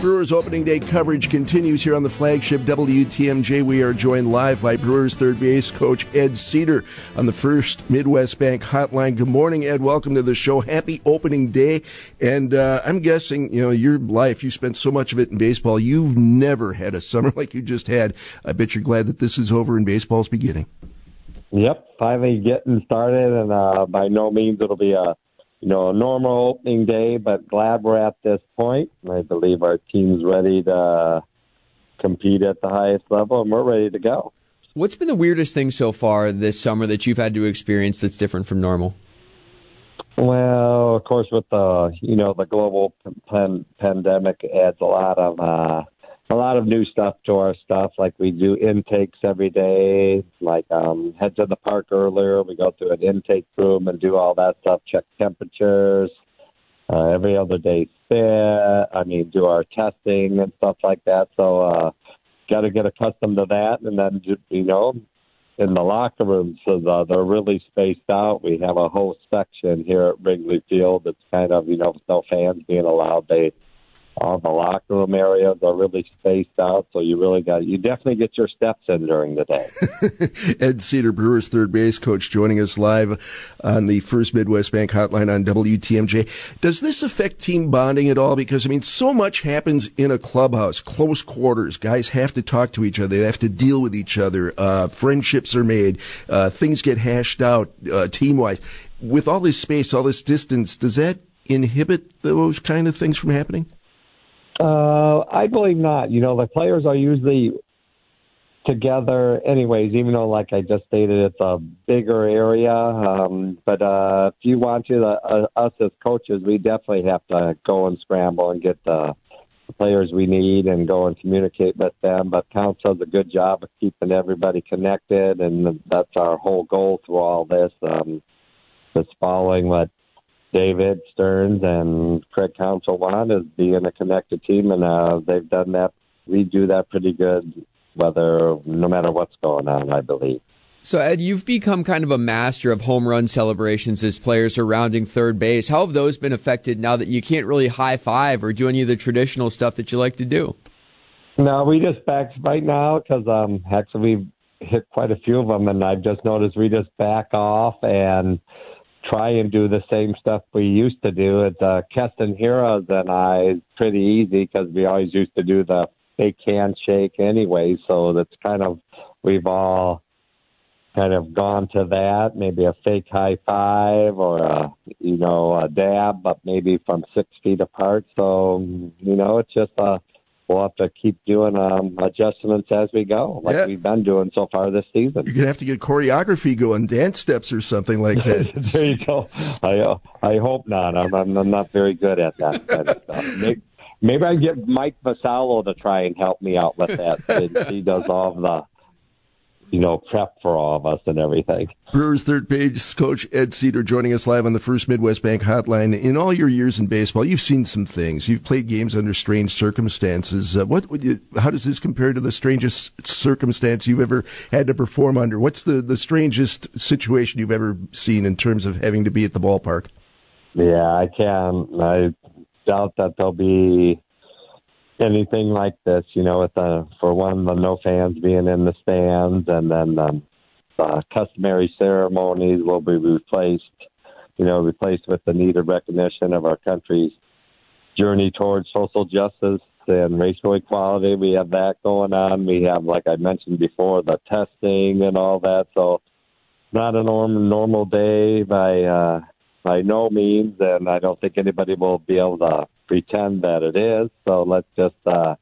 Brewers opening day coverage continues here on the flagship WTMJ. We are joined live by Brewers third base coach Ed Sedar on the first Midwest Bank hotline. Good morning, Ed. Welcome to the show. Happy opening day. And uh, I'm guessing, you know, your life, you spent so much of it in baseball. You've never had a summer like you just had. I bet you're glad that this is over and baseball's beginning. Yep, finally getting started, and uh, by no means it'll be a you know, a normal opening day, but glad we're at this point. I believe our team's ready to compete at the highest level, and we're ready to go. What's been the weirdest thing so far this summer that you've had to experience that's different from normal? Well, of course, with the you know the global pan- pandemic adds a lot of uh, a lot of new stuff to our stuff. Like we do intakes every day. Like um, head to the park earlier. We go through an intake room and do all that stuff. Check temperatures. Uh, every other day fit. I mean, do our testing and stuff like that. So, uh, got to get accustomed to that. And then, you know, in the locker rooms, so the, they're really spaced out. We have a whole section here at Wrigley Field that's kind of, you know, no fans being allowed. They all the locker room areas are really spaced out, so you really got you definitely get your steps in during the day. Ed Sedar, Brewers third base coach, joining us live on the First Midwest Bank Hotline on WTMJ. Does this affect team bonding at all? Because I mean, so much happens in a clubhouse, close quarters. Guys have to talk to each other. They have to deal with each other. Uh, friendships are made. Uh, things get hashed out uh, team wise. With all this space, all this distance, does that inhibit those kind of things from happening? Uh, I believe not. You know, the players are usually together anyways, even though, like I just stated, it's a bigger area. Um, but uh, if you want to, uh, us as coaches, we definitely have to go and scramble and get the, players we need and go and communicate with them. But Counsell does a good job of keeping everybody connected, and that's our whole goal through all this. Um, just following what David Stearns and Craig want is being a connected team, and uh, they've done that. We do that pretty good, whether no matter what's going on. I believe. So, Ed, you've become kind of a master of home run celebrations as players are rounding third base. How have those been affected now that you can't really high five or do any of the traditional stuff that you like to do? No, we just back right now because um, actually we've hit quite a few of them, and I've just noticed we just back off and try and do the same stuff we used to do. At uh, Keston Hiura and I, it's pretty easy because we always used to do the fake handshake anyway. So that's kind of we've all kind of gone to that. Maybe a fake high five or a you know a dab, but maybe from six feet apart. So you know, it's just a we'll have to keep doing um, adjustments as we go, like yeah. we've been doing so far this season. You're gonna have to get choreography going, dance steps or something like that. there you go. I uh, I hope not. I'm, I'm, not very good at that kind of stuff. Maybe, maybe I get Mike Vassallo to try and help me out with that. he does all the you know, prep for all of us and everything. Brewers third page coach Ed Sedar joining us live on the first Midwest Bank hotline. In all your years in baseball, you've seen some things. You've played games under strange circumstances. Uh, what would you, how does this compare to the strangest circumstance you've ever had to perform under? What's the, the strangest situation you've ever seen in terms of having to be at the ballpark? Yeah, I can. I doubt that there'll be anything like this, you know, with the for one the no fans being in the stands, and then um, the customary ceremonies will be replaced, you know, replaced with the needed recognition of our country's journey towards social justice and racial equality. We have that going on. We have, like I mentioned before, the testing and all that. So, not a normal normal day by uh, by no means, and I don't think anybody will be able to pretend that it is. So let's just uh,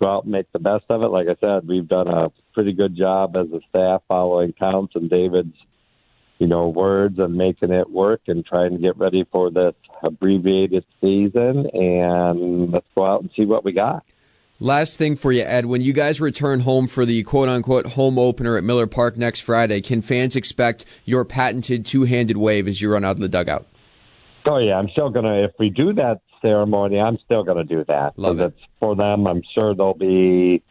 go out and make the best of it. Like I said, we've done a pretty good job as a staff following Counsell and David's, you know, words and making it work and trying to get ready for this abbreviated season. And let's go out and see what we got. Last thing for you, Ed. When you guys return home for the quote unquote home opener at Miller Park next Friday, can fans expect your patented two handed wave as you run out of the dugout? Oh, yeah. I'm still going to, if we do that ceremony, I'm still going to do that. Love it. for them. I'm sure they'll be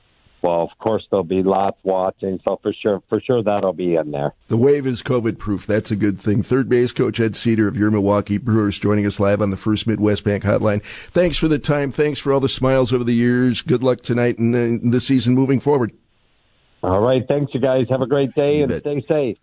well, of course there'll be lots watching. So for sure, for sure that'll be in there. The wave is COVID proof. That's a good thing. Third base coach Ed Sedar of your Milwaukee Brewers joining us live on the First Midwest Bank Hotline. Thanks for the time. Thanks for all the smiles over the years. Good luck tonight and uh, the season moving forward. All right. Thanks, you guys. Have a great day you and bet. stay safe.